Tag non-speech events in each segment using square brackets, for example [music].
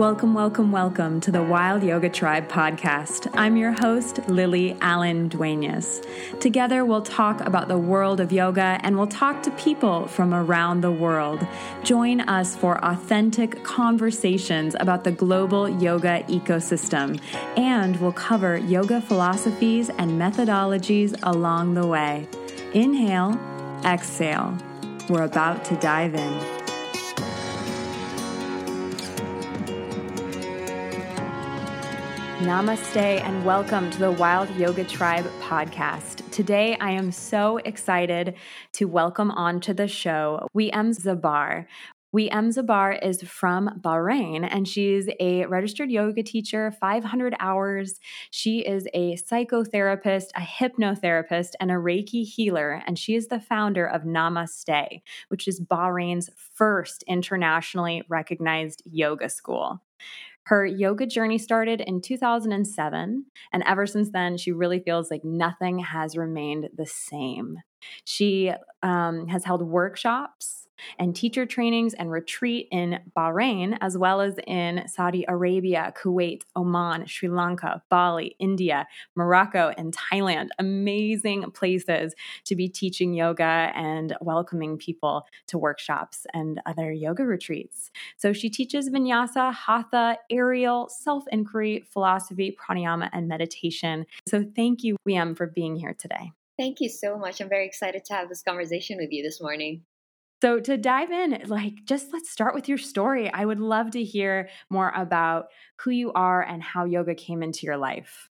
Welcome, welcome, welcome to the Wild Yoga Tribe podcast. I'm your host, Lily Allen Duenas. Together, we'll talk about the world of yoga and we'll talk to people from around the world. Join us for authentic conversations about the global yoga ecosystem, and we'll cover yoga philosophies and methodologies along the way. Inhale, exhale. We're about to dive in. Namaste and welcome to the Wild Yoga Tribe podcast. Today I am so excited to welcome onto the show Wiem Zabar. Wiem Zabar is from Bahrain and she's a registered yoga teacher, 500 hours. She is a psychotherapist, a hypnotherapist, and a Reiki healer. And she is the founder of Namaste, which is Bahrain's first internationally recognized yoga school. Her yoga journey started in 2007, and ever since then, she really feels like nothing has remained the same. She um, has held workshops and teacher trainings and retreat in Bahrain, as well as in Saudi Arabia, Kuwait, Oman, Sri Lanka, Bali, India, Morocco, and Thailand. Amazing places to be teaching yoga and welcoming people to workshops and other yoga retreats. So she teaches vinyasa, hatha, aerial, self inquiry, philosophy, pranayama, and meditation. So thank you, Wiem, for being here today. Thank you so much. I'm very excited to have this conversation with you this morning. So, to dive in, like, just let's start with your story. I would love to hear more about who you are and how yoga came into your life.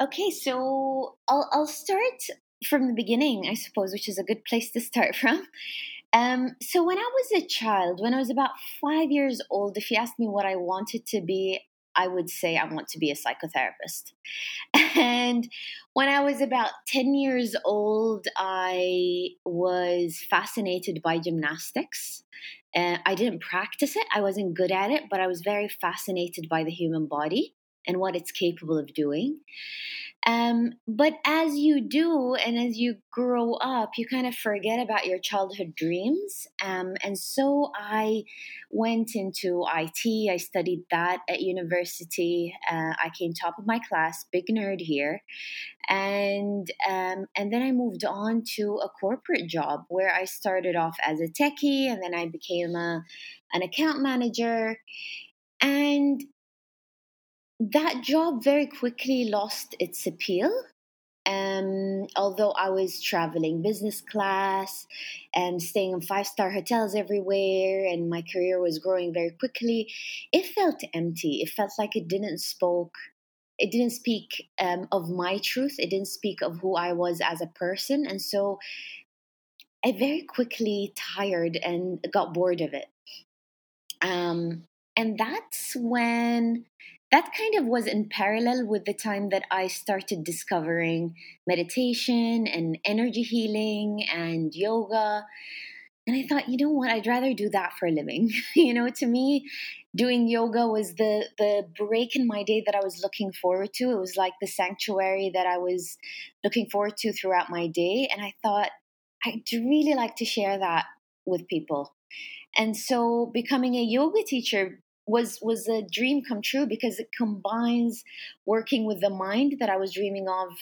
Okay, so I'll, I'll start from the beginning, I suppose, which is a good place to start [laughs] from. Um, so, when I was a child, when I was about five years old, if you asked me what I wanted to be, I would say I want to be a psychotherapist. [laughs] And when I was about 10 years old, I was fascinated by gymnastics. Uh, I didn't practice it, I wasn't good at it, but I was very fascinated by the human body and what it's capable of doing. Um, but as you do and as you grow up, you kind of forget about your childhood dreams. Um, and so I went into IT. I studied that at university. Uh, I came top of my class, big nerd here, and um, and then I moved on to a corporate job where I started off as a techie, and then I became a an account manager. And that job very quickly lost its appeal. Um, although I was traveling business class and staying in five star hotels everywhere, and my career was growing very quickly, it felt empty. It felt like it didn't spoke. It didn't speak um, of my truth. It didn't speak of who I was as a person, and so I very quickly tired and got bored of it. Um, and that's when that kind of was in parallel with the time that I started discovering meditation and energy healing and yoga. And I thought, you know what, I'd rather do that for a living. [laughs] you know, to me, doing yoga was the the break in my day that I was looking forward to. It was like the sanctuary that I was looking forward to throughout my day. And I thought, I'd really like to share that with people. And so becoming a yoga teacher was was a dream come true because it combines working with the mind that I was dreaming of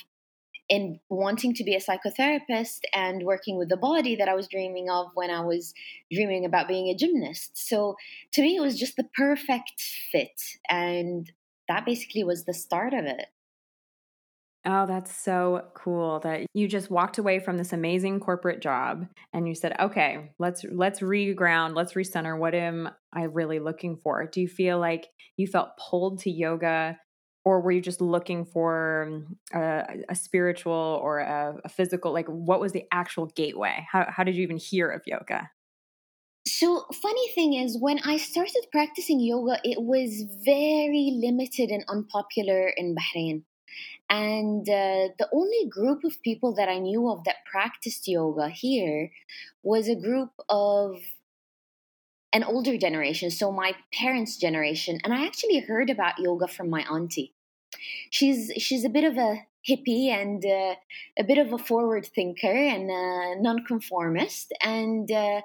in wanting to be a psychotherapist and working with the body that I was dreaming of when I was dreaming about being a gymnast. So to me it was just the perfect fit and that basically was the start of it. Oh, that's so cool that you just walked away from this amazing corporate job and you said, "Okay, let's let's reground, let's recenter. What am I really looking for?" Do you feel like you felt pulled to yoga or were you just looking for um, a, a spiritual or a, a, physical like what was the actual gateway? How how did you even hear of yoga? So, funny thing is, when I started practicing yoga, it was very limited and unpopular in Bahrain. And uh, the only group of people that I knew of that practiced yoga here was a group of an older generation, so my parents' generation. And I actually heard about yoga from my auntie. she's she's a bit of a hippie and uh, a bit of a forward thinker and a nonconformist. And uh,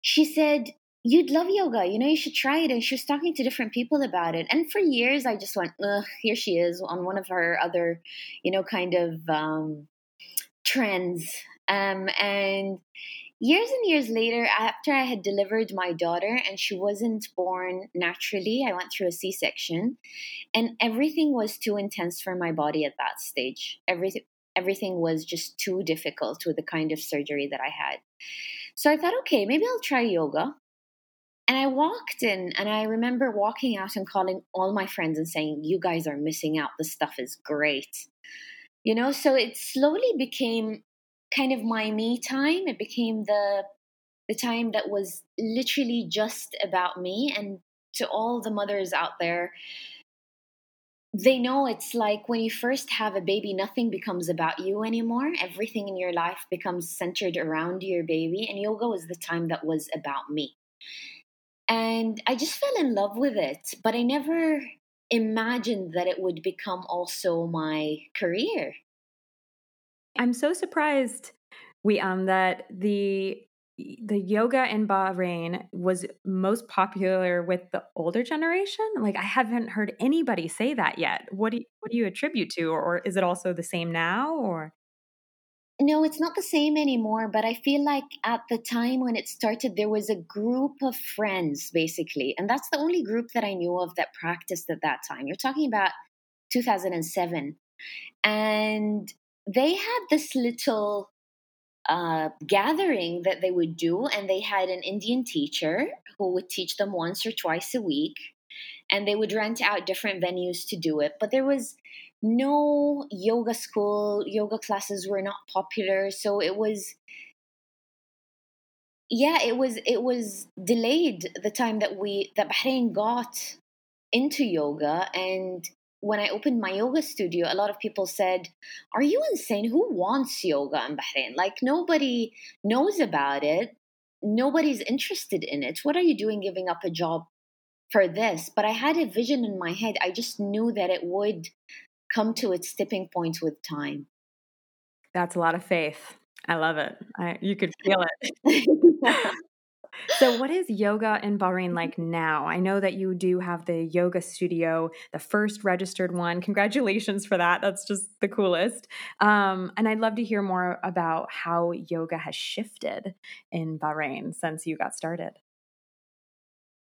she said, You'd love yoga, you know, you should try it. And she was talking to different people about it. And for years, I just went, Ugh, here she is on one of her other, you know, kind of um, trends. Um, and years and years later, after I had delivered my daughter and she wasn't born naturally, I went through a C section, and everything was too intense for my body at that stage. Everything everything was just too difficult with the kind of surgery that I had. So I thought, okay, maybe I'll try yoga. And I walked in and I remember walking out and calling all my friends and saying, You guys are missing out. This stuff is great. You know, so it slowly became kind of my me time. It became the the time that was literally just about me and to all the mothers out there they know it's like when you first have a baby nothing becomes about you anymore everything in your life becomes centered around your baby and yoga was the time that was about me and i just fell in love with it but i never imagined that it would become also my career I'm so surprised, we um that the the yoga in Bahrain was most popular with the older generation. Like I haven't heard anybody say that yet. What do you, what do you attribute to, or, or is it also the same now, or? No, it's not the same anymore, but I feel like at the time when it started, there was a group of friends, basically. And that's the only group that I knew of that practiced at that time. You're talking about 2007. And they had this little uh, gathering that they would do, and they had an Indian teacher who would teach them once or twice a week, and they would rent out different venues to do it. But there was no yoga school, yoga classes were not popular, so it was yeah it was it was delayed the time that we that bahrain got into yoga and when I opened my yoga studio, a lot of people said, Are you insane? Who wants yoga in Bahrain? Like, nobody knows about it. Nobody's interested in it. What are you doing giving up a job for this? But I had a vision in my head. I just knew that it would come to its tipping point with time. That's a lot of faith. I love it. I, you could feel it. [laughs] So, what is yoga in Bahrain mm-hmm. like now? I know that you do have the yoga studio, the first registered one. Congratulations for that. That's just the coolest. Um, and I'd love to hear more about how yoga has shifted in Bahrain since you got started.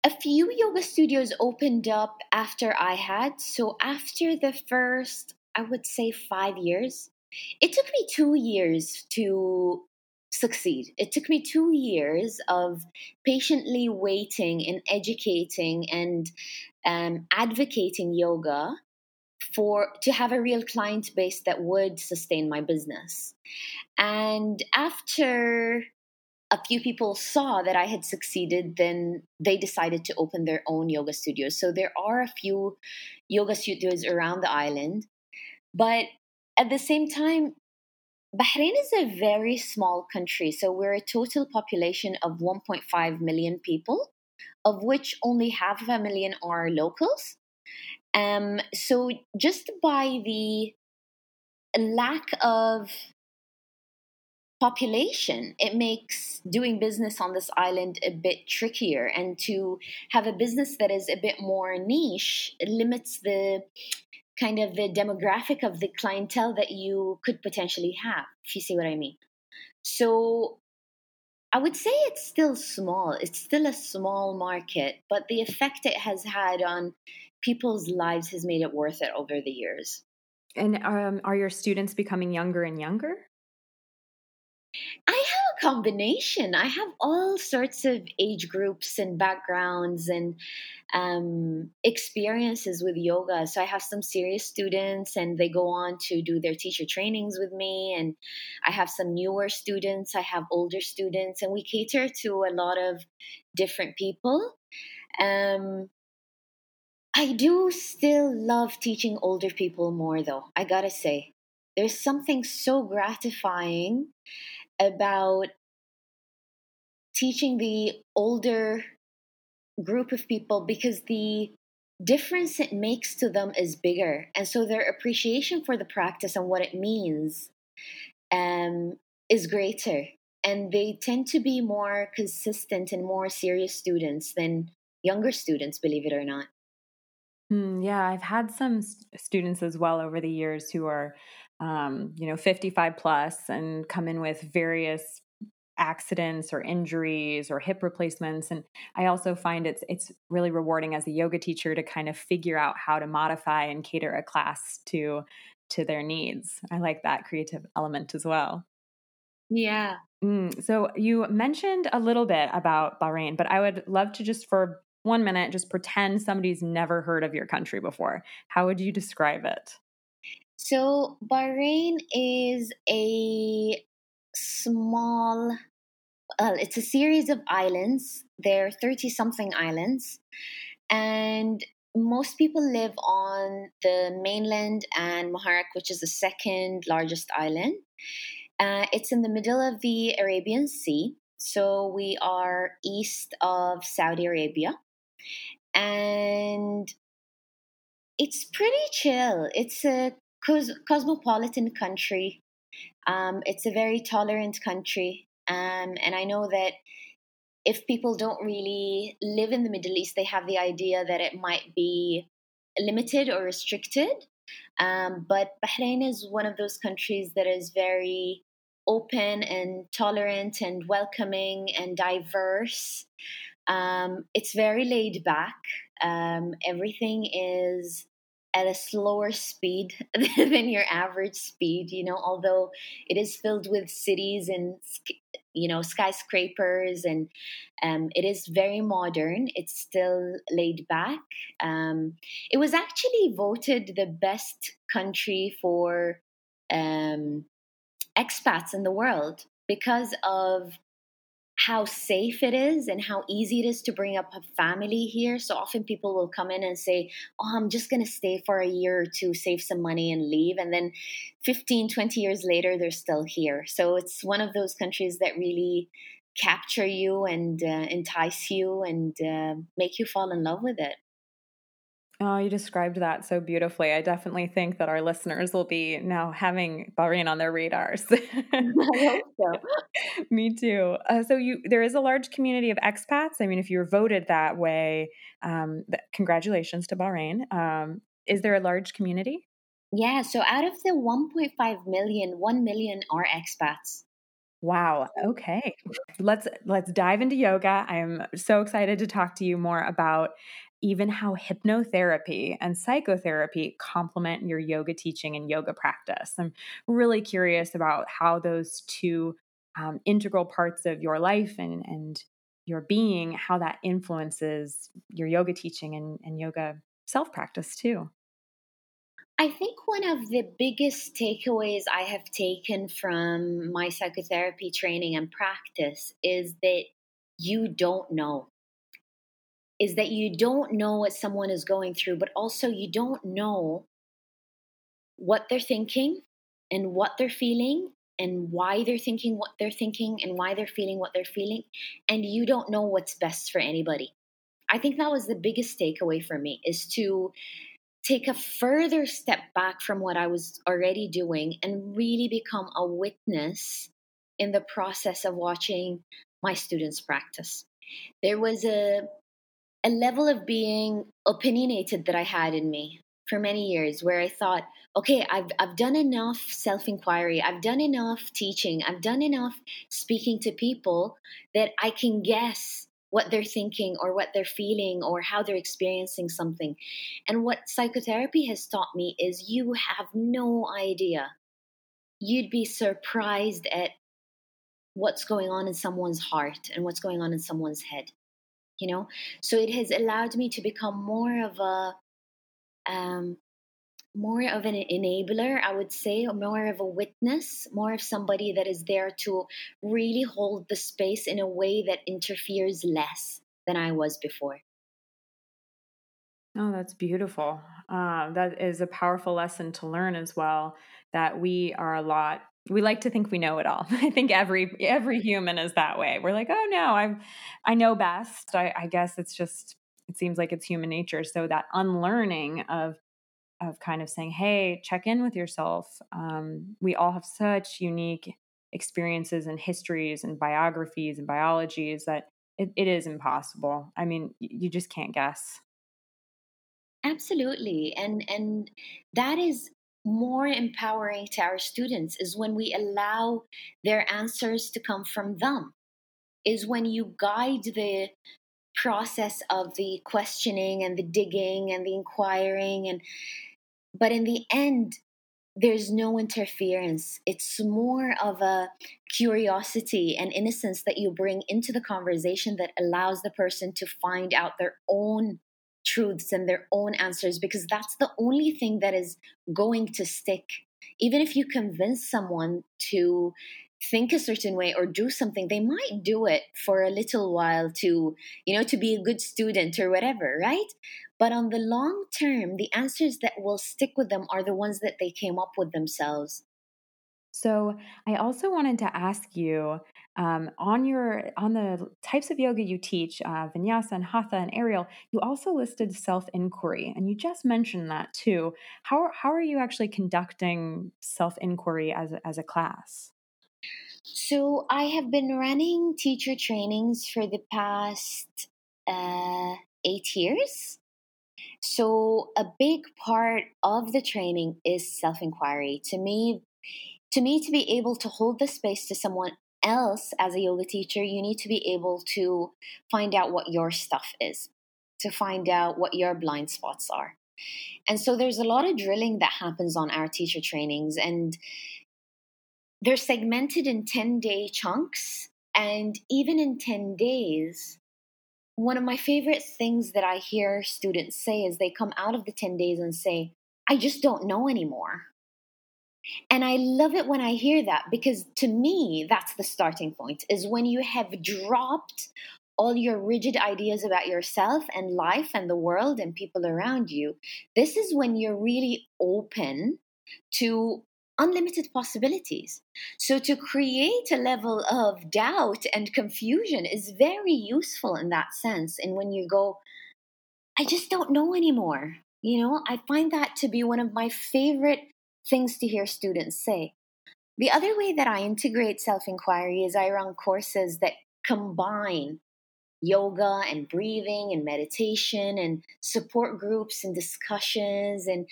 A few yoga studios opened up after I had. So, after the first, I would say, five years, it took me two years to succeed. It took me two years of patiently waiting and educating and um, advocating yoga for to have a real client base that would sustain my business. And after a few people saw that I had succeeded, then they decided to open their own yoga studios. So there are a few yoga studios around the island. But at the same time, Bahrain is a very small country, so we're a total population of 1.5 million people, of which only half of a million are locals. Um, so just by the lack of population, it makes doing business on this island a bit trickier. And to have a business that is a bit more niche limits the kind of the demographic of the clientele that you could potentially have, if you see what I mean. So I would say it's still small. It's still a small market, but the effect it has had on people's lives has made it worth it over the years. And um, are your students becoming younger and younger? I have a combination. I have all sorts of age groups and backgrounds and um, experiences with yoga. So I have some serious students, and they go on to do their teacher trainings with me. And I have some newer students. I have older students, and we cater to a lot of different people. Um, I do still love teaching older people more, though. I gotta say, there's something so gratifying about teaching the older group of people because the difference it makes to them is bigger. And so their appreciation for the practice and what it means um, is greater. And they tend to be more consistent and more serious students than younger students, believe it or not. Mm, yeah, I've had some students as well over the years who are, um, you know, 55 plus and come in with various accidents or injuries or hip replacements. And i also find it's it's really rewarding as a yoga teacher to kind of figure out how to modify and cater a class to to their needs. I like that creative element as well. Yeah. Mm, so you mentioned a little bit about bahrain but i would love to just for one minute just pretend somebody's never heard of your country before. How would you describe it so bahrain is a small well, it's a series of islands. There are 30 something islands. And most people live on the mainland and Muharraq, which is the second largest island. Uh, it's in the middle of the Arabian Sea. So we are east of Saudi Arabia. And it's pretty chill. It's a cos- cosmopolitan country. Um, it's a very tolerant country. Um, and I know that if people don't really live in the Middle East, they have the idea that it might be limited or restricted. Um, but Bahrain is one of those countries that is very open and tolerant and welcoming and diverse. Um, it's very laid back. Um, everything is at a slower speed [laughs] than your average speed you know although it is filled with cities and you know skyscrapers and um, it is very modern. It's still laid back. Um, it was actually voted the best country for um, expats in the world because of how safe it is and how easy it is to bring up a family here. So often people will come in and say, Oh, I'm just going to stay for a year or two, save some money and leave. And then 15, 20 years later, they're still here. So it's one of those countries that really capture you and uh, entice you and uh, make you fall in love with it. Oh, you described that so beautifully. I definitely think that our listeners will be now having Bahrain on their radars. [laughs] [laughs] I hope so. Me too. Uh, so you, there is a large community of expats. I mean, if you were voted that way, um, congratulations to Bahrain. Um, is there a large community? Yeah. So out of the 1.5 million, 1 million are expats. Wow. Okay. Let's let's dive into yoga. I'm so excited to talk to you more about even how hypnotherapy and psychotherapy complement your yoga teaching and yoga practice. I'm really curious about how those two um, integral parts of your life and, and your being, how that influences your yoga teaching and, and yoga self practice too. I think one of the biggest takeaways I have taken from my psychotherapy training and practice is that you don't know is that you don't know what someone is going through, but also you don't know what they're thinking and what they're feeling and why they're thinking what they're thinking and why they're feeling what they're feeling. And you don't know what's best for anybody. I think that was the biggest takeaway for me is to take a further step back from what I was already doing and really become a witness in the process of watching my students practice. There was a a level of being opinionated that I had in me for many years where I thought, okay, I've, I've done enough self inquiry, I've done enough teaching, I've done enough speaking to people that I can guess what they're thinking or what they're feeling or how they're experiencing something. And what psychotherapy has taught me is you have no idea. You'd be surprised at what's going on in someone's heart and what's going on in someone's head you know so it has allowed me to become more of a um, more of an enabler i would say or more of a witness more of somebody that is there to really hold the space in a way that interferes less than i was before Oh, that's beautiful. Uh, that is a powerful lesson to learn as well. That we are a lot we like to think we know it all. [laughs] I think every every human is that way. We're like, oh no, I I know best. I, I guess it's just it seems like it's human nature. So that unlearning of of kind of saying, "Hey, check in with yourself." Um, we all have such unique experiences and histories and biographies and biologies that it, it is impossible. I mean, you just can't guess. Absolutely, and and that is more empowering to our students is when we allow their answers to come from them is when you guide the process of the questioning and the digging and the inquiring and but in the end there's no interference. It's more of a curiosity and innocence that you bring into the conversation that allows the person to find out their own truths and their own answers because that's the only thing that is going to stick. Even if you convince someone to think a certain way or do something they might do it for a little while to you know to be a good student or whatever right? But on the long term the answers that will stick with them are the ones that they came up with themselves. So I also wanted to ask you um, on your on the types of yoga you teach, uh, vinyasa and hatha and aerial. You also listed self inquiry, and you just mentioned that too. How how are you actually conducting self inquiry as as a class? So I have been running teacher trainings for the past uh, eight years. So a big part of the training is self inquiry. To me, to me, to be able to hold the space to someone else as a yoga teacher, you need to be able to find out what your stuff is, to find out what your blind spots are. And so there's a lot of drilling that happens on our teacher trainings, and they're segmented in 10 day chunks. And even in 10 days, one of my favorite things that I hear students say is they come out of the 10 days and say, I just don't know anymore. And I love it when I hear that because to me, that's the starting point is when you have dropped all your rigid ideas about yourself and life and the world and people around you. This is when you're really open to unlimited possibilities. So, to create a level of doubt and confusion is very useful in that sense. And when you go, I just don't know anymore, you know, I find that to be one of my favorite things to hear students say. The other way that I integrate self inquiry is I run courses that combine yoga and breathing and meditation and support groups and discussions and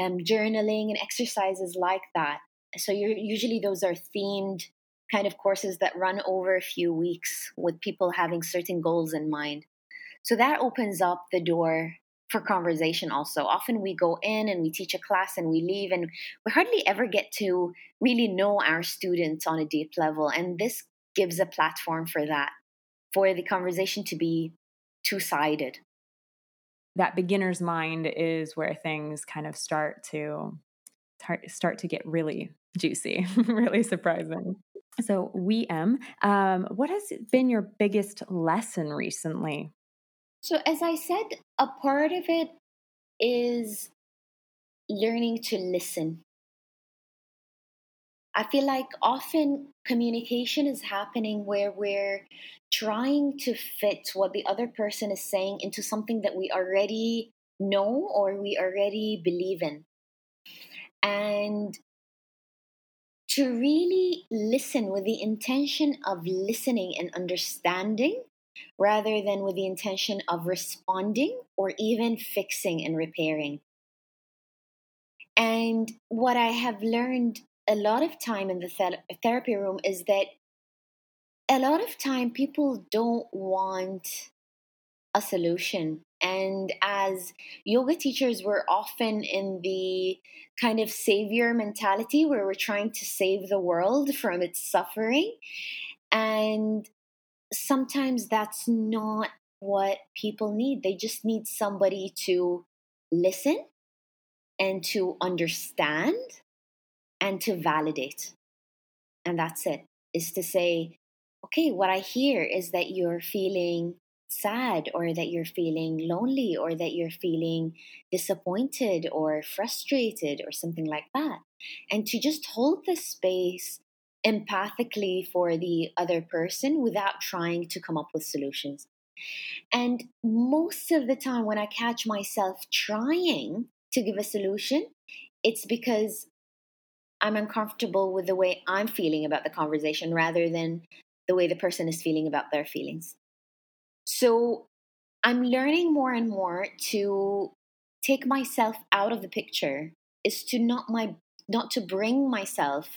um, journaling and exercises like that. So you're usually those are themed kind of courses that run over a few weeks with people having certain goals in mind. So that opens up the door for conversation also. Often we go in and we teach a class and we leave and we hardly ever get to really know our students on a deep level. And this gives a platform for that, for the conversation to be two sided. That beginner's mind is where things kind of start to start to get really juicy, [laughs] really surprising. So, we um, what has been your biggest lesson recently? So, as I said, a part of it is learning to listen. I feel like often communication is happening where we're trying to fit what the other person is saying into something that we already know or we already believe in. And to really listen with the intention of listening and understanding rather than with the intention of responding or even fixing and repairing. And what I have learned a lot of time in the th- therapy room is that a lot of time people don't want a solution. And as yoga teachers, we're often in the kind of savior mentality where we're trying to save the world from its suffering. And sometimes that's not what people need. They just need somebody to listen and to understand and to validate. And that's it, is to say, okay, what I hear is that you're feeling sad or that you're feeling lonely or that you're feeling disappointed or frustrated or something like that. And to just hold the space empathically for the other person without trying to come up with solutions. And most of the time, when I catch myself trying to give a solution, it's because I'm uncomfortable with the way I'm feeling about the conversation rather than the way the person is feeling about their feelings. So I'm learning more and more to take myself out of the picture is to not my not to bring myself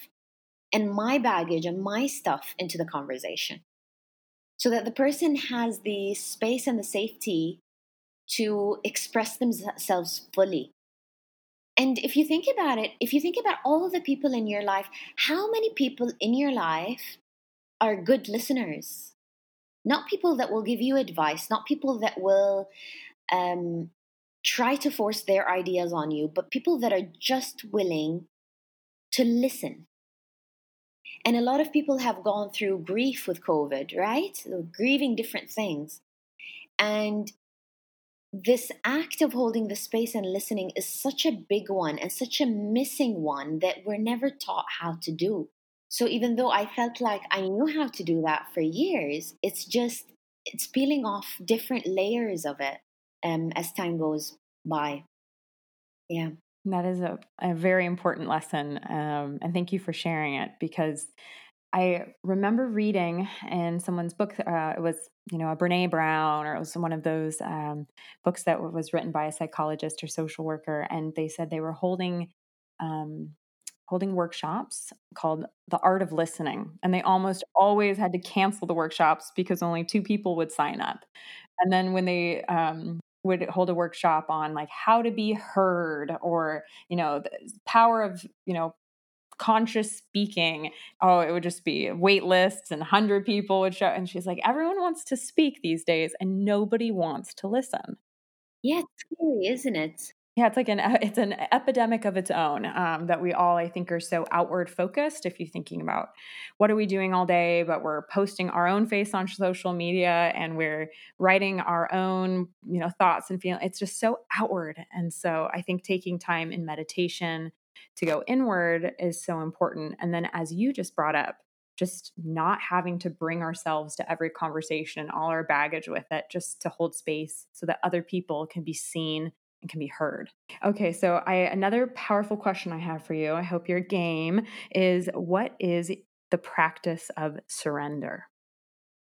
and my baggage and my stuff into the conversation. So that the person has the space and the safety to express themselves fully. And if you think about it if you think about all the people in your life how many people in your life are good listeners? Not people that will give you advice not people that will um, try to force their ideas on you, but people that are just willing to listen. And a lot of people have gone through grief with COVID, right? grieving different things. And this act of holding the space and listening is such a big one and such a missing one that we're never taught how to do. So even though I felt like I knew how to do that for years, it's just it's peeling off different layers of it um, as time goes by. Yeah. That is a, a very important lesson. Um, and thank you for sharing it because I remember reading in someone's book, uh, it was, you know, a Brene Brown, or it was one of those um, books that was written by a psychologist or social worker. And they said they were holding, um, holding workshops called the art of listening. And they almost always had to cancel the workshops because only two people would sign up. And then when they um, would hold a workshop on like how to be heard or you know the power of you know conscious speaking. Oh it would just be wait lists and 100 people would show and she's like everyone wants to speak these days and nobody wants to listen. Yeah it's scary isn't it yeah, it's like an [laughs] it's an epidemic of its own um, that we all I think are so outward focused. If you're thinking about what are we doing all day, but we're posting our own face on social media and we're writing our own you know thoughts and feelings. It's just so outward, and so I think taking time in meditation to go inward is so important. And then as you just brought up, just not having to bring ourselves to every conversation, all our baggage with it, just to hold space so that other people can be seen and can be heard. Okay, so I another powerful question I have for you. I hope your game is what is the practice of surrender?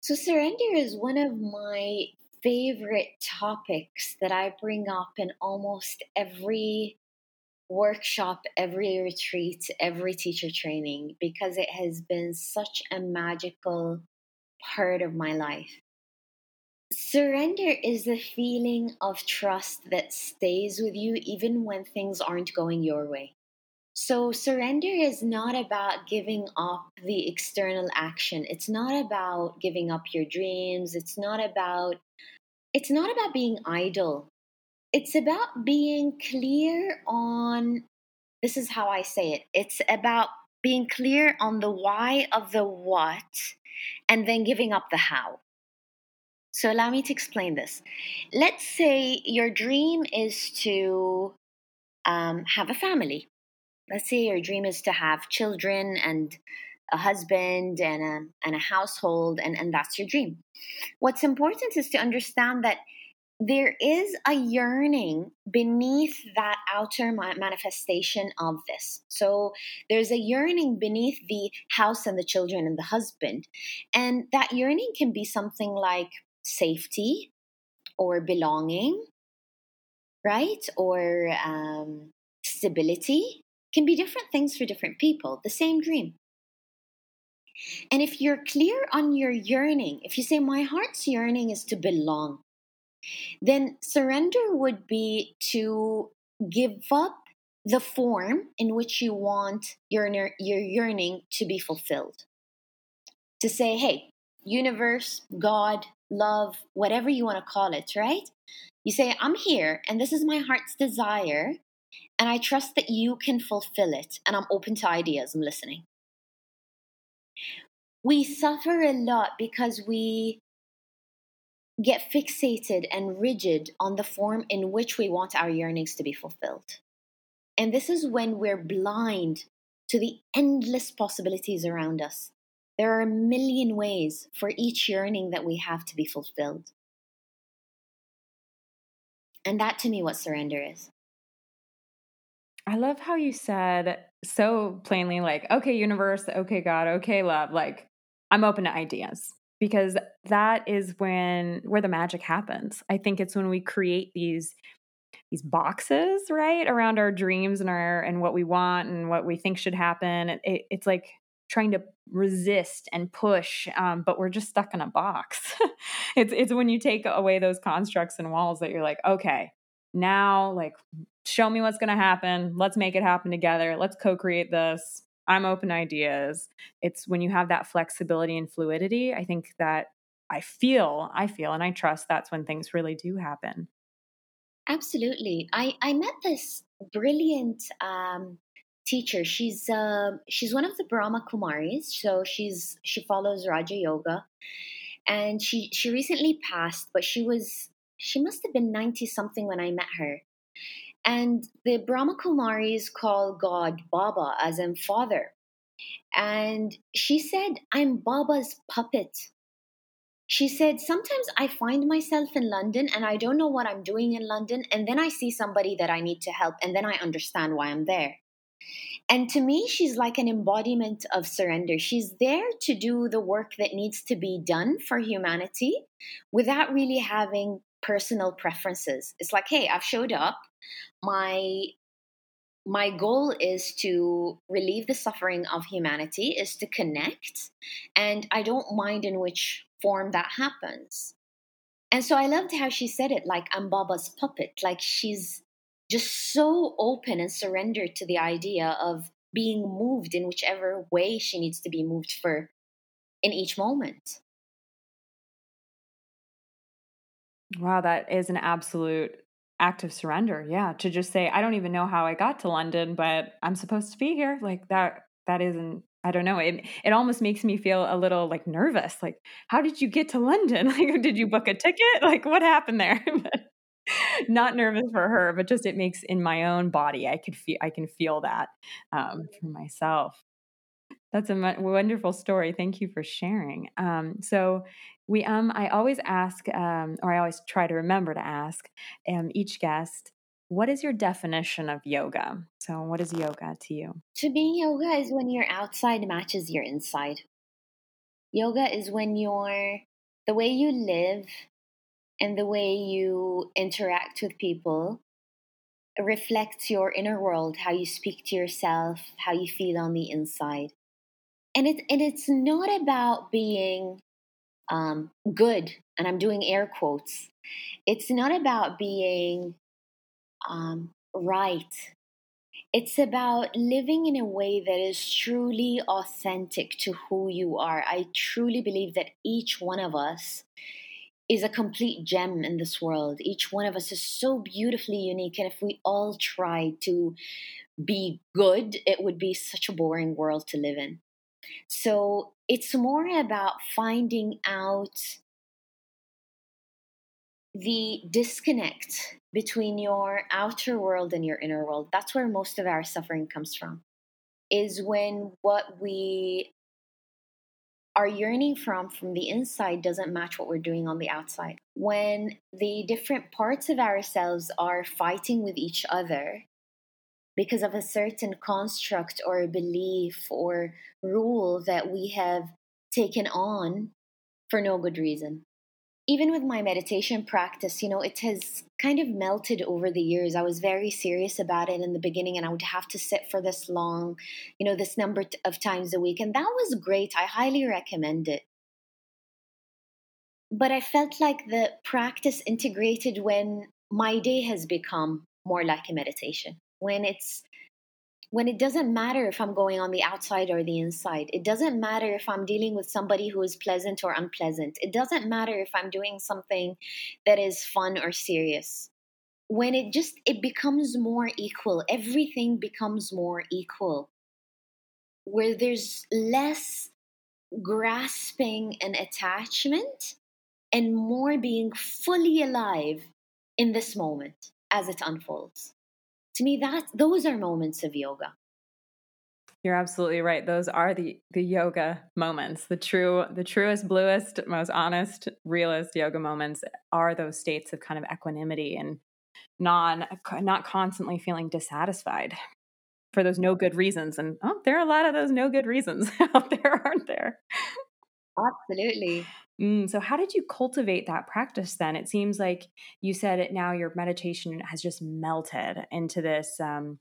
So surrender is one of my favorite topics that I bring up in almost every workshop, every retreat, every teacher training because it has been such a magical part of my life. Surrender is the feeling of trust that stays with you even when things aren't going your way. So, surrender is not about giving up the external action. It's not about giving up your dreams. It's not about it's not about being idle. It's about being clear on this is how I say it. It's about being clear on the why of the what and then giving up the how. So allow me to explain this. Let's say your dream is to um, have a family. Let's say your dream is to have children and a husband and a, and a household, and, and that's your dream. What's important is to understand that there is a yearning beneath that outer manifestation of this. So there's a yearning beneath the house and the children and the husband. And that yearning can be something like safety or belonging, right? Or um, stability can be different things for different people, the same dream. And if you're clear on your yearning, if you say, My heart's yearning is to belong, then surrender would be to give up the form in which you want your, your yearning to be fulfilled. To say, Hey, universe, God, love, whatever you want to call it, right? You say, I'm here and this is my heart's desire, and I trust that you can fulfill it, and I'm open to ideas, I'm listening. We suffer a lot because we get fixated and rigid on the form in which we want our yearnings to be fulfilled. And this is when we're blind to the endless possibilities around us. There are a million ways for each yearning that we have to be fulfilled. And that to me, what surrender is. I love how you said so plainly, like, okay, universe, okay, God, okay, love, like, I'm open to ideas because that is when where the magic happens. I think it's when we create these these boxes right around our dreams and our and what we want and what we think should happen it, it's like trying to resist and push um, but we're just stuck in a box. [laughs] It's it's when you take away those constructs and walls that you're like okay now like show me what's going to happen. Let's make it happen together. Let's co-create this. I'm open ideas. It's when you have that flexibility and fluidity i think that i feel i feel and i trust that's when things really do happen. Absolutely. I, I met this brilliant um, teacher. She's uh, she's one of the Brahma Kumaris, so she's she follows Raja Yoga, and she she recently passed, but she was she must have been ninety something when I met her. And the Brahma Kumaris call God Baba, as in father. And she said, I'm Baba's puppet. She said, Sometimes I find myself in London and I don't know what I'm doing in London. And then I see somebody that I need to help. And then I understand why I'm there. And to me, she's like an embodiment of surrender. She's there to do the work that needs to be done for humanity without really having personal preferences. It's like, hey, I've showed up. My my goal is to relieve the suffering of humanity, is to connect, and I don't mind in which form that happens. And so I loved how she said it like I'm Baba's puppet, like she's just so open and surrendered to the idea of being moved in whichever way she needs to be moved for in each moment. Wow, that is an absolute act of surrender. Yeah, to just say I don't even know how I got to London, but I'm supposed to be here. Like that that isn't I don't know. It it almost makes me feel a little like nervous. Like, how did you get to London? [laughs] Like, did you book a ticket? Like, what happened there? [laughs] Not nervous for her, but just it makes in my own body. I could feel. I can feel that um, for myself. That's a wonderful story. Thank you for sharing. Um, so, we um, I always ask, um, or I always try to remember to ask um, each guest what is your definition of yoga? So, what is yoga to you? To me, yoga is when your outside matches your inside. Yoga is when your the way you live and the way you interact with people reflects your inner world, how you speak to yourself, how you feel on the inside. And it and it's not about being um, good, and I'm doing air quotes. It's not about being um, right. It's about living in a way that is truly authentic to who you are. I truly believe that each one of us is a complete gem in this world. Each one of us is so beautifully unique. And if we all tried to be good, it would be such a boring world to live in. So it's more about finding out the disconnect between your outer world and your inner world. That's where most of our suffering comes from. Is when what we are yearning from from the inside doesn't match what we're doing on the outside. When the different parts of ourselves are fighting with each other because of a certain construct or belief or rule that we have taken on for no good reason even with my meditation practice, you know, it has kind of melted over the years. I was very serious about it in the beginning, and I would have to sit for this long, you know, this number of times a week. And that was great. I highly recommend it. But I felt like the practice integrated when my day has become more like a meditation, when it's when it doesn't matter if I'm going on the outside or the inside. It doesn't matter if I'm dealing with somebody who is pleasant or unpleasant. It doesn't matter if I'm doing something that is fun or serious. When it just it becomes more equal, everything becomes more equal. Where there's less grasping and attachment and more being fully alive in this moment as it unfolds to me that those are moments of yoga you're absolutely right those are the the yoga moments the true the truest bluest most honest realist yoga moments are those states of kind of equanimity and non not constantly feeling dissatisfied for those no good reasons. And oh, there are a lot of those no good reasons [laughs] out there, aren't there? Absolutely. Mm, so, how did you cultivate that practice then? It seems like you said it now your meditation has just melted into this um,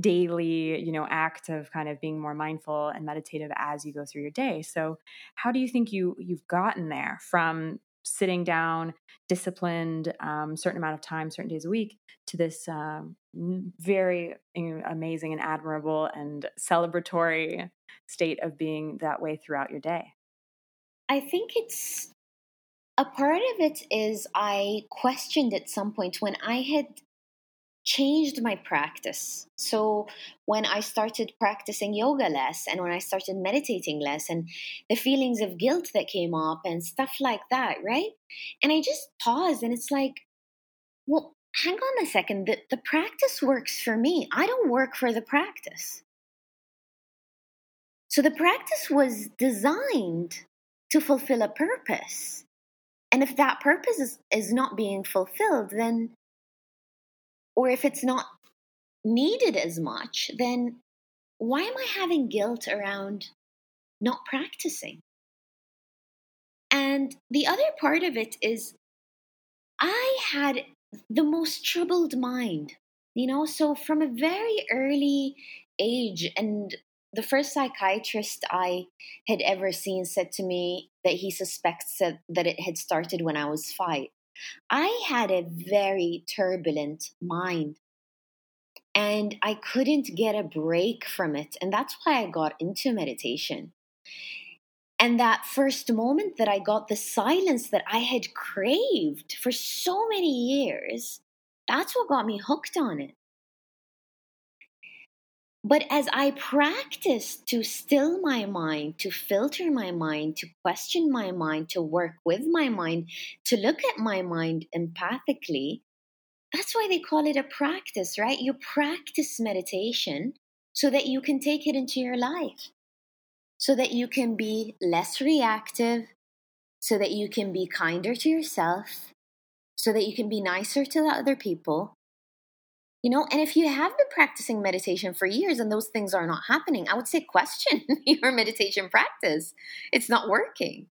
daily, you know, act of kind of being more mindful and meditative as you go through your day. So, how do you think you you've gotten there from sitting down, disciplined, um, certain amount of time, certain days a week, to this um, very amazing and admirable and celebratory state of being that way throughout your day? I think it's a part of it is I questioned at some point when I had changed my practice. So when I started practicing yoga less and when I started meditating less and the feelings of guilt that came up and stuff like that, right? And I just paused and it's like, well, hang on a second. The, the practice works for me. I don't work for the practice. So the practice was designed to fulfill a purpose. And if that purpose is, is not being fulfilled, then, or if it's not needed as much, then why am I having guilt around not practicing? And the other part of it is, I had the most troubled mind, you know, so from a very early age, and the first psychiatrist I had ever seen said to me that he suspects that, it had started when I was five. I had a very turbulent mind and I couldn't get a break from it. And that's why I got into meditation. And that first moment that I got the silence that I had craved for so many years, that's what got me hooked on it. But as I practice to still my mind, to filter my mind, to question my mind, to work with my mind, to look at my mind empathically, that's why they call it a practice, right? You practice meditation so that you can take it into your life, so that you can be less reactive, so that you can be kinder to yourself, so that you can be nicer to the other people, you know, and if you have been practicing meditation for years and those things are not happening, I would say question [laughs] your meditation practice. It's not working.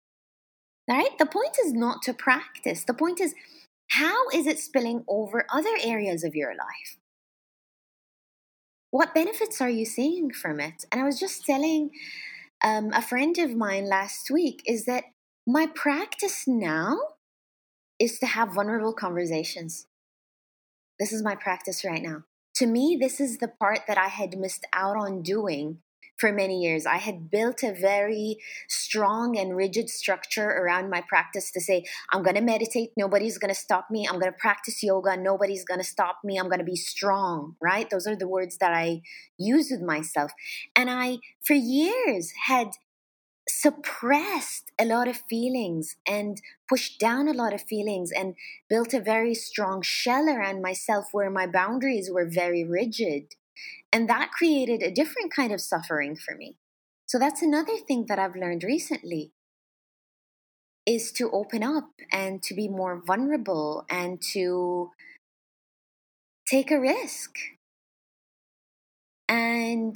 All right? The point is not to practice. The point is, how is it spilling over other areas of your life? What benefits are you seeing from it? And I was just telling um, a friend of mine last week is that my practice now is to have vulnerable conversations. This is my practice right now. To me, this is the part that I had missed out on doing for many years. I had built a very strong and rigid structure around my practice to say, I'm going to meditate, nobody's going to stop me. I'm going to practice yoga, nobody's going to stop me. I'm going to be strong, right? Those are the words that I use with myself. And I, for years, had suppressed a lot of feelings and pushed down a lot of feelings and built a very strong shell around myself where my boundaries were very rigid. And that created a different kind of suffering for me. So that's another thing that I've learned recently is to open up and to be more vulnerable and to take a risk. And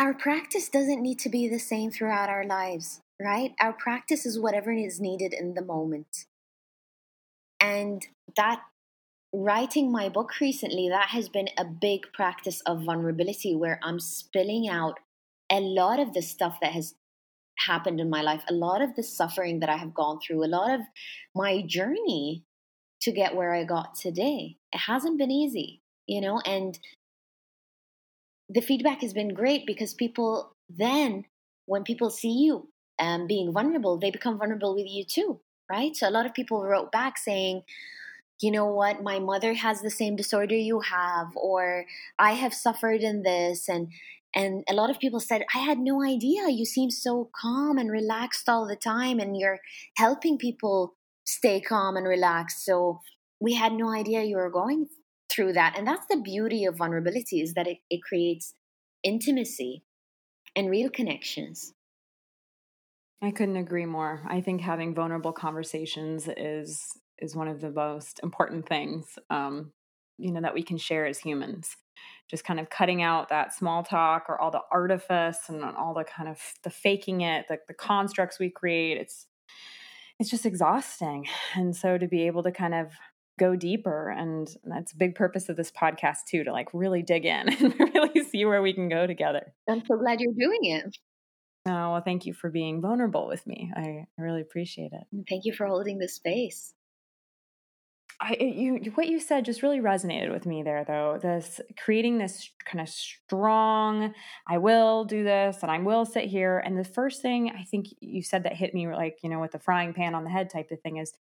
our practice doesn't need to be the same throughout our lives, right? Our practice is whatever is needed in the moment. And that writing my book recently, that has been a big practice of vulnerability where I'm spilling out a lot of the stuff that has happened in my life, a lot of the suffering that I have gone through, a lot of my journey to get where I got today. It hasn't been easy, you know, and the feedback has been great because people then, when people see you um, being vulnerable, they become vulnerable with you too, right? So a lot of people wrote back saying, you know what, my mother has the same disorder you have, or I have suffered in this, and and a lot of people said, I had no idea. You seem so calm and relaxed all the time, and you're helping people stay calm and relaxed. So we had no idea you were going through that. And that's the beauty of vulnerability is that it, it creates intimacy and real connections. I couldn't agree more. I think having vulnerable conversations is is one of the most important things um, you know that we can share as humans just kind of cutting out that small talk or all the artifice and all the kind of the faking it the, the constructs we create it's it's just exhausting and so to be able to kind of go deeper and that's a big purpose of this podcast too to like really dig in [laughs] and really see where we can go together. I'm so glad you're doing it. Oh well thank you for being vulnerable with me. I, I really appreciate it. Thank you for holding this space I you what you said just really resonated with me there though. This creating this kind of strong, I will do this and I will sit here. And the first thing I think you said that hit me like, you know, with the frying pan on the head type of thing is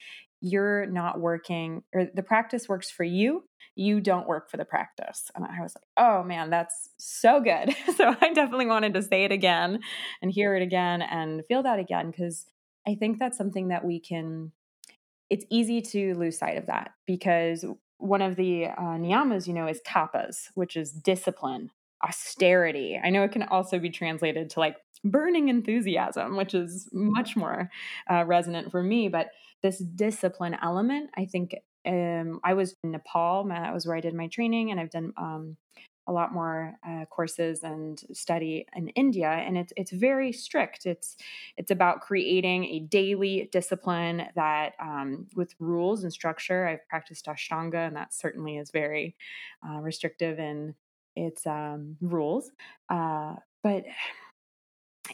you're not working or the practice works for you. You don't work for the practice. And I was like, oh man, that's so good. [laughs] so I definitely wanted to say it again and hear it again and feel that again because I think that's something that we can it's easy to lose sight of that because one of the uh, niyamas, you know, is tapas, which is discipline, austerity. I know it can also be translated to like burning enthusiasm, which is much more uh, resonant for me. But this discipline element, I think um, I was in Nepal. That was where I did my training, and I've done um, a lot more uh, courses and study in India, and it's it's very strict. It's it's about creating a daily discipline that um, with rules and structure. I've practiced Ashtanga, and that certainly is very uh, restrictive in its um, rules, uh, but.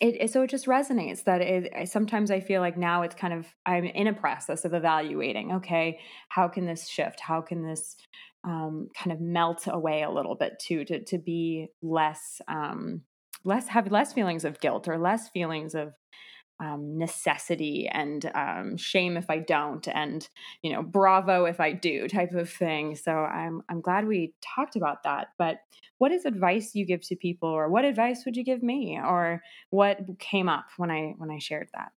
It, so it just resonates that it, sometimes I feel like now it's kind of I'm in a process of evaluating. Okay, how can this shift? How can this um, kind of melt away a little bit too to to be less um, less have less feelings of guilt or less feelings of um, necessity and um, shame if I don't, and you know, bravo if I do, type of thing. So I'm I'm glad we talked about that. But what is advice you give to people, or what advice would you give me, or what came up when I when I shared that?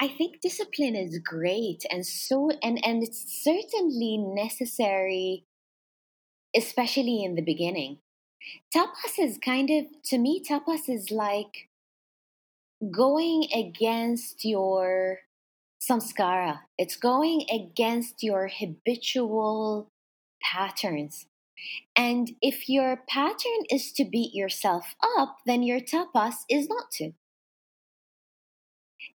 I think discipline is great and so and and it's certainly necessary especially in the beginning. Tapas is kind of to me tapas is like going against your samskara. It's going against your habitual patterns. And if your pattern is to beat yourself up, then your tapas is not to.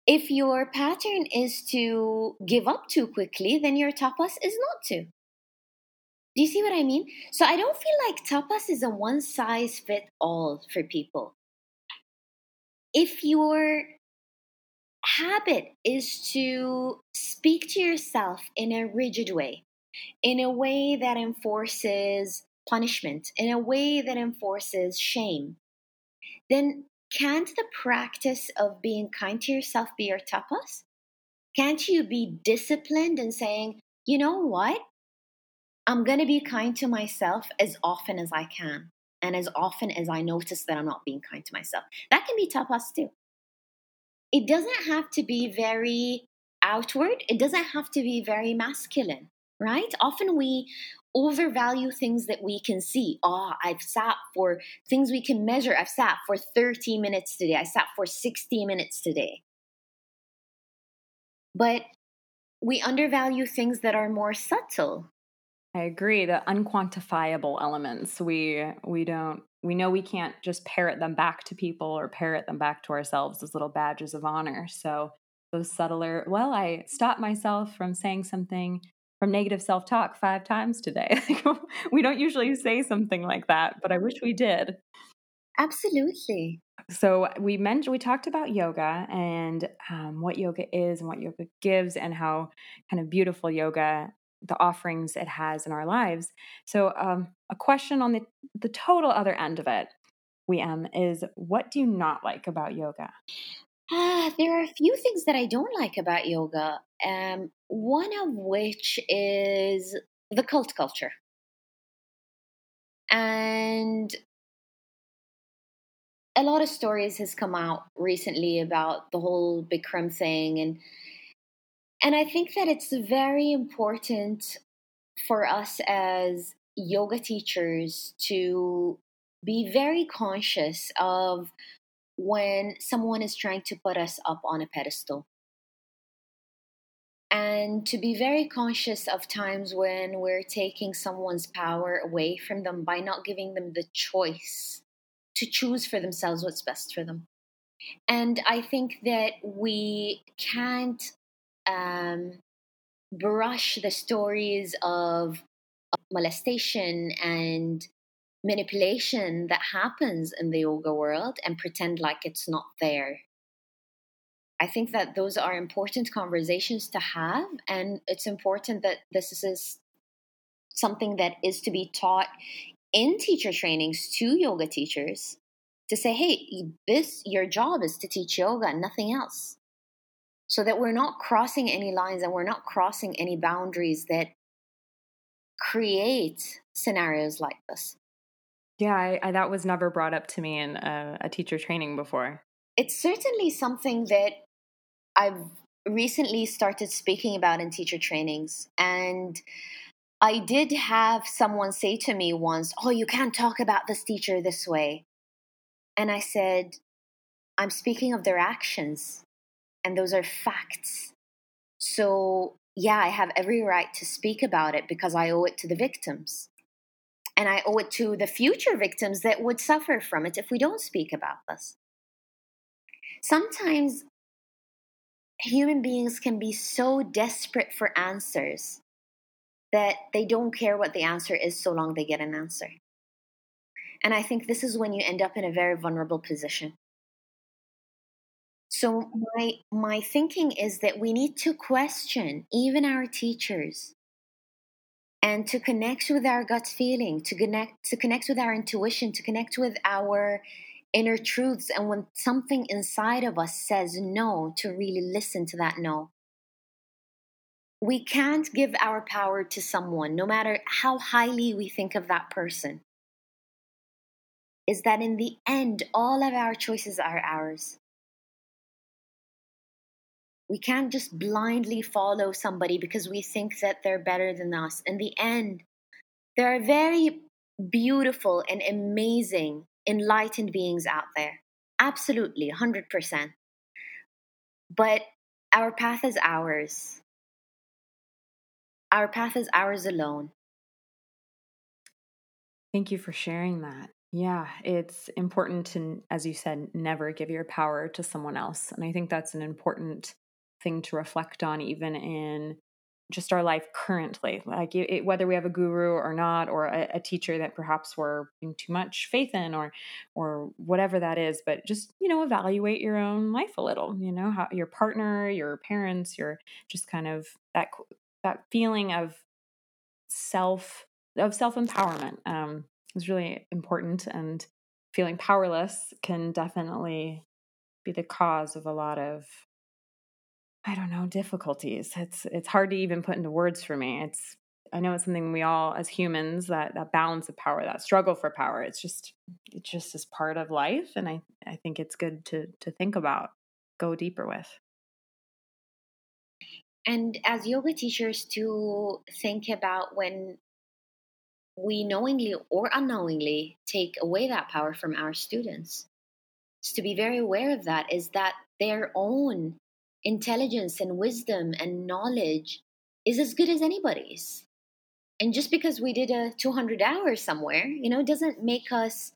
If your pattern is to give up too quickly, then your tapas is not to. Do you see what I mean? So I don't feel like tapas is a one size fit all for people. If your habit is to speak to yourself in a rigid way, in a way that enforces punishment, in a way that enforces shame, then can't the practice of being kind to yourself be your tapas? Can't you be disciplined in saying, you know what? I'm going to be kind to myself as often as I can and as often as I notice that I'm not being kind to myself. That can be tapas too. It doesn't have to be very outward, it doesn't have to be very masculine, right? Often we overvalue things that we can see. Oh, I've sat for things we can measure. I've sat for 30 minutes today. I sat for 60 minutes today. But we undervalue things that are more subtle. I agree. The unquantifiable elements, we we don't we know we can't just parrot them back to people or parrot them back to ourselves as little badges of honor. So those subtler, well, I stopped myself from saying something from negative self talk five times today. [laughs] we don't usually say something like that, but I wish we did. Absolutely. So we mentioned we talked about yoga and um, what yoga is and what yoga gives and how kind of beautiful yoga the offerings it has in our lives. So um, a question on the the total other end of it, we um is what do you not like about yoga? Uh, there are a few things that I don't like about yoga. Um, one of which is the cult culture. And a lot of stories has come out recently about the whole Bikram thing and and I think that it's very important for us as yoga teachers to be very conscious of when someone is trying to put us up on a pedestal and to be very conscious of times when we're taking someone's power away from them by not giving them the choice to choose for themselves what's best for them. And I think that we can't um, brush the stories of, molestation and manipulation that happens in the yoga world and pretend like it's not there. I think that those are important conversations to have, and it's important that this is something that is to be taught in teacher trainings to yoga teachers to say, hey, this your job is to teach yoga nothing else. So that we're not crossing any lines and we're not crossing any boundaries that create scenarios like this. Yeah, I, I, that was never brought up to me in a, a teacher training before. It's certainly something that I've recently started speaking about in teacher trainings. And I did have someone say to me once, Oh, you can't talk about this teacher this way. And I said, I'm speaking of their actions, and those are facts. So, yeah, I have every right to speak about it because I owe it to the victims. And I owe it to the future victims that would suffer from it if we don't speak about this. Sometimes human beings can be so desperate for answers that they don't care what the answer is so long they get an answer. And I think this is when you end up in a very vulnerable position. So my my thinking is that we need to question even our teachers and to connect with our gut feeling, to connect to connect with our intuition, to connect with our inner truths and when something inside of us says no to really listen to that no. We can't give our power to someone no matter how highly we think of that person is that in the end, all of our choices are ours. We can't just blindly follow somebody because we think that they're better than us. In the end, there are very beautiful and amazing, enlightened beings out there. Absolutely, 100%. But our path is ours. Our path is ours alone. Thank you for sharing that. Yeah, it's important to, as you said, never give your power to someone else. And I think that's an important thing to reflect on, even in just our life currently. Like it, whether we have a guru or not, or a, a, teacher that perhaps we're putting too much faith in, or or whatever that is. But just you know, evaluate your own life a little. You know, how your partner, your parents, your just kind of that that feeling of self of self empowerment. Um, is really important and feeling powerless can definitely be the cause of a lot of i don't know difficulties. It's it's hard to even put into words for me. It's i know it's something we all as humans that that balance of power that struggle for power. It's just it just is part of life and i i think it's good to to think about go deeper with. And as yoga teachers to think about when we knowingly or unknowingly take away that power from our students. To be very aware of that is that their own intelligence and wisdom and knowledge is as good as anybody's. And just because we did a 200 hours somewhere, you know, doesn't make us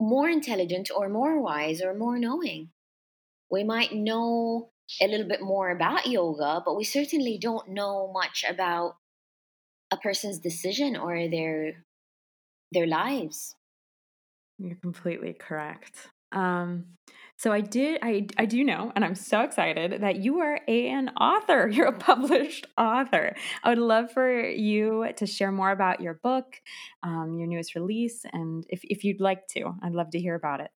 more intelligent or more wise or more knowing. We might know a little bit more about yoga, but we certainly don't know much about a person's decision or their their lives. You're completely correct. Um, so I did, I, I do know, and I'm so excited that you are an author. [laughs] You're a published author. I would love for you to share more about your book, um, your newest release, and if, if you'd like to, I'd love to hear about it.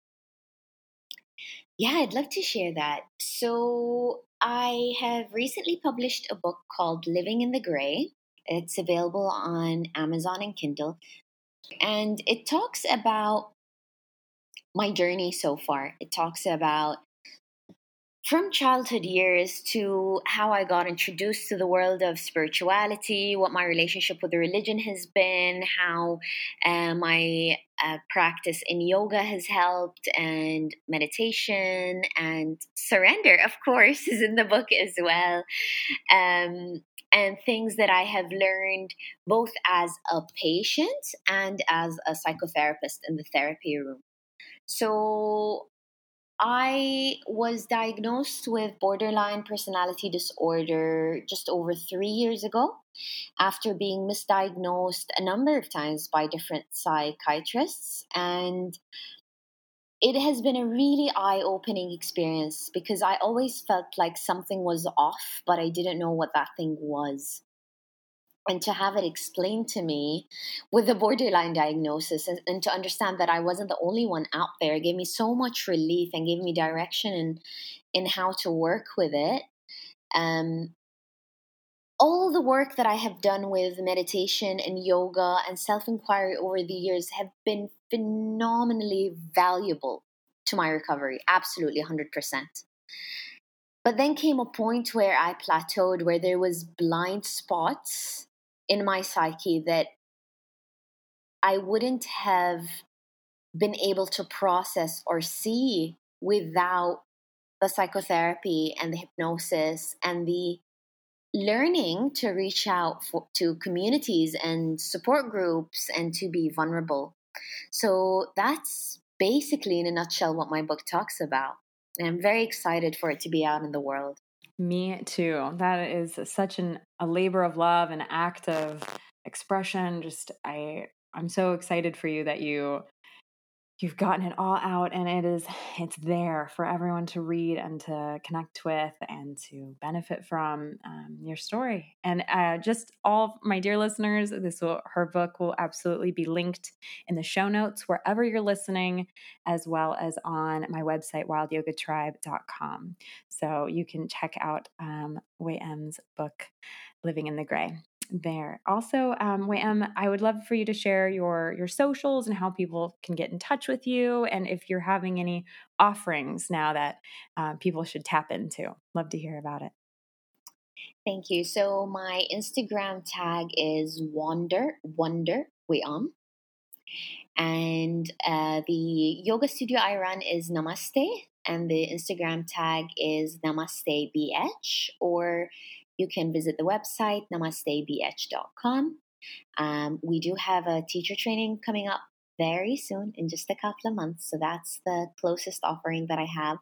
Yeah, I'd love to share that. So I have recently published a book called Living in the Gray. It's available on Amazon and Kindle. And it talks about my journey so far. It talks about from childhood years to how I got introduced to the world of spirituality, what my relationship with the religion has been, how uh, my uh, practice in yoga has helped, and meditation and surrender, of course, [laughs] is in the book as well. Um, and things that I have learned both as a patient and as a psychotherapist in the therapy room. So, I was diagnosed with borderline personality disorder just over three years ago after being misdiagnosed a number of times by different psychiatrists. And it has been a really eye opening experience because I always felt like something was off, but I didn't know what that thing was and to have it explained to me with a borderline diagnosis and, and, to understand that I wasn't the only one out there gave me so much relief and gave me direction in in how to work with it. Um, all the work that I have done with meditation and yoga and self inquiry over the years have been phenomenally valuable to my recovery. Absolutely, 100%. But then came a point where I plateaued, where there was blind spots in my psyche that I wouldn't have been able to process or see without the psychotherapy and the hypnosis and the learning to reach out for, to communities and support groups and to be vulnerable. So that's basically, in a nutshell, what my book talks about. And I'm very excited for it to be out in the world. Me too. That is such an a labor of love, an act of expression. Just I I'm so excited for you that you you've gotten it all out and it is it's there for everyone to read and to connect with and to benefit from um, your story. And uh, just all my dear listeners this will her book will absolutely be linked in the show notes wherever you're listening as well as on my website wildyogatribe.com so you can check out um, M's book living in the gray there. Also, um, Wayam, I would love for you to share your your socials and how people can get in touch with you, and if you're having any offerings now that uh, people should tap into. Love to hear about it. Thank you. So my Instagram tag is Wonder Wonder Wayam, and uh, the yoga studio I run is Namaste, and the Instagram tag is Namaste BH or you can visit the website namastebh.com. Um, we do have a teacher training coming up very soon in just a couple of months. So that's the closest offering that I have.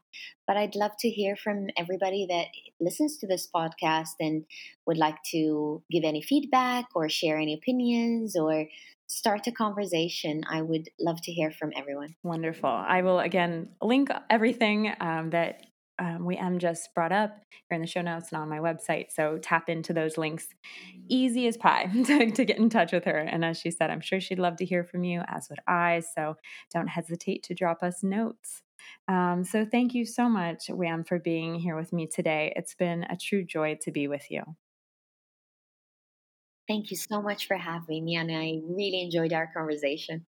But I'd love to hear from everybody that listens to this podcast and would like to give any feedback or share any opinions or start a conversation. I would love to hear from everyone. Wonderful. I will again link everything um, that um, we am just brought up here in the show notes and on my website. So tap into those links. Easy as pie [laughs] to, to get in touch with her. And as she said, I'm sure she'd love to hear from you, as would I. So don't hesitate to drop us notes. Um, so thank you so much, Wham, for being here with me today. It's been a true joy to be with you. Thank you so much for having me, and I really enjoyed our conversation.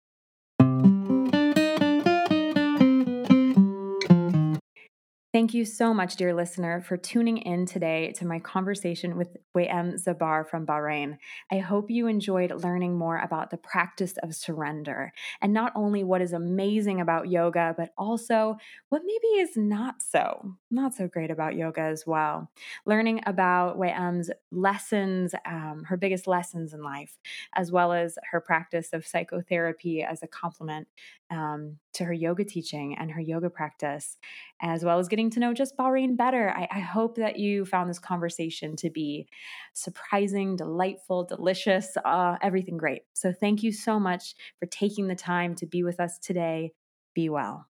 Thank you so much, dear listener, for tuning in today to my conversation with Wayem Zabar from Bahrain. I hope you enjoyed learning more about the practice of surrender and not only what is amazing about yoga, but also what maybe is not so, not so great about yoga as well. Learning about Wayem's lessons, um, her biggest lessons in life, as well as her practice of psychotherapy as a complement um, to her yoga teaching and her yoga practice, as well as getting to know just Bahrain better. I, I hope that you found this conversation to be surprising, delightful, delicious, uh, everything great. So, thank you so much for taking the time to be with us today. Be well.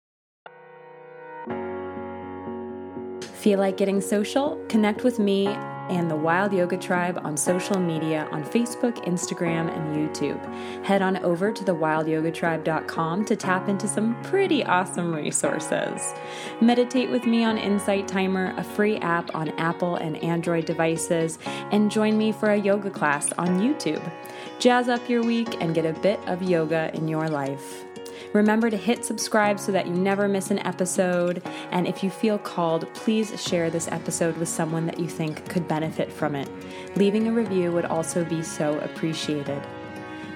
Feel like getting social? Connect with me and the Wild Yoga Tribe on social media on Facebook, Instagram, and YouTube. Head on over to thewildyogatribe.com to tap into some pretty awesome resources. Meditate with me on Insight Timer, a free app on Apple and Android devices, and join me for a yoga class on YouTube. Jazz up your week and get a bit of yoga in your life. Remember to hit subscribe so that you never miss an episode. And if you feel called, please share this episode with someone that you think could benefit from it. Leaving a review would also be so appreciated.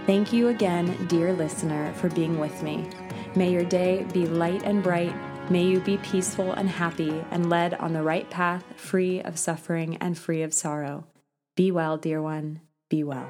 Thank you again, dear listener, for being with me. May your day be light and bright. May you be peaceful and happy and led on the right path, free of suffering and free of sorrow. Be well, dear one. Be well.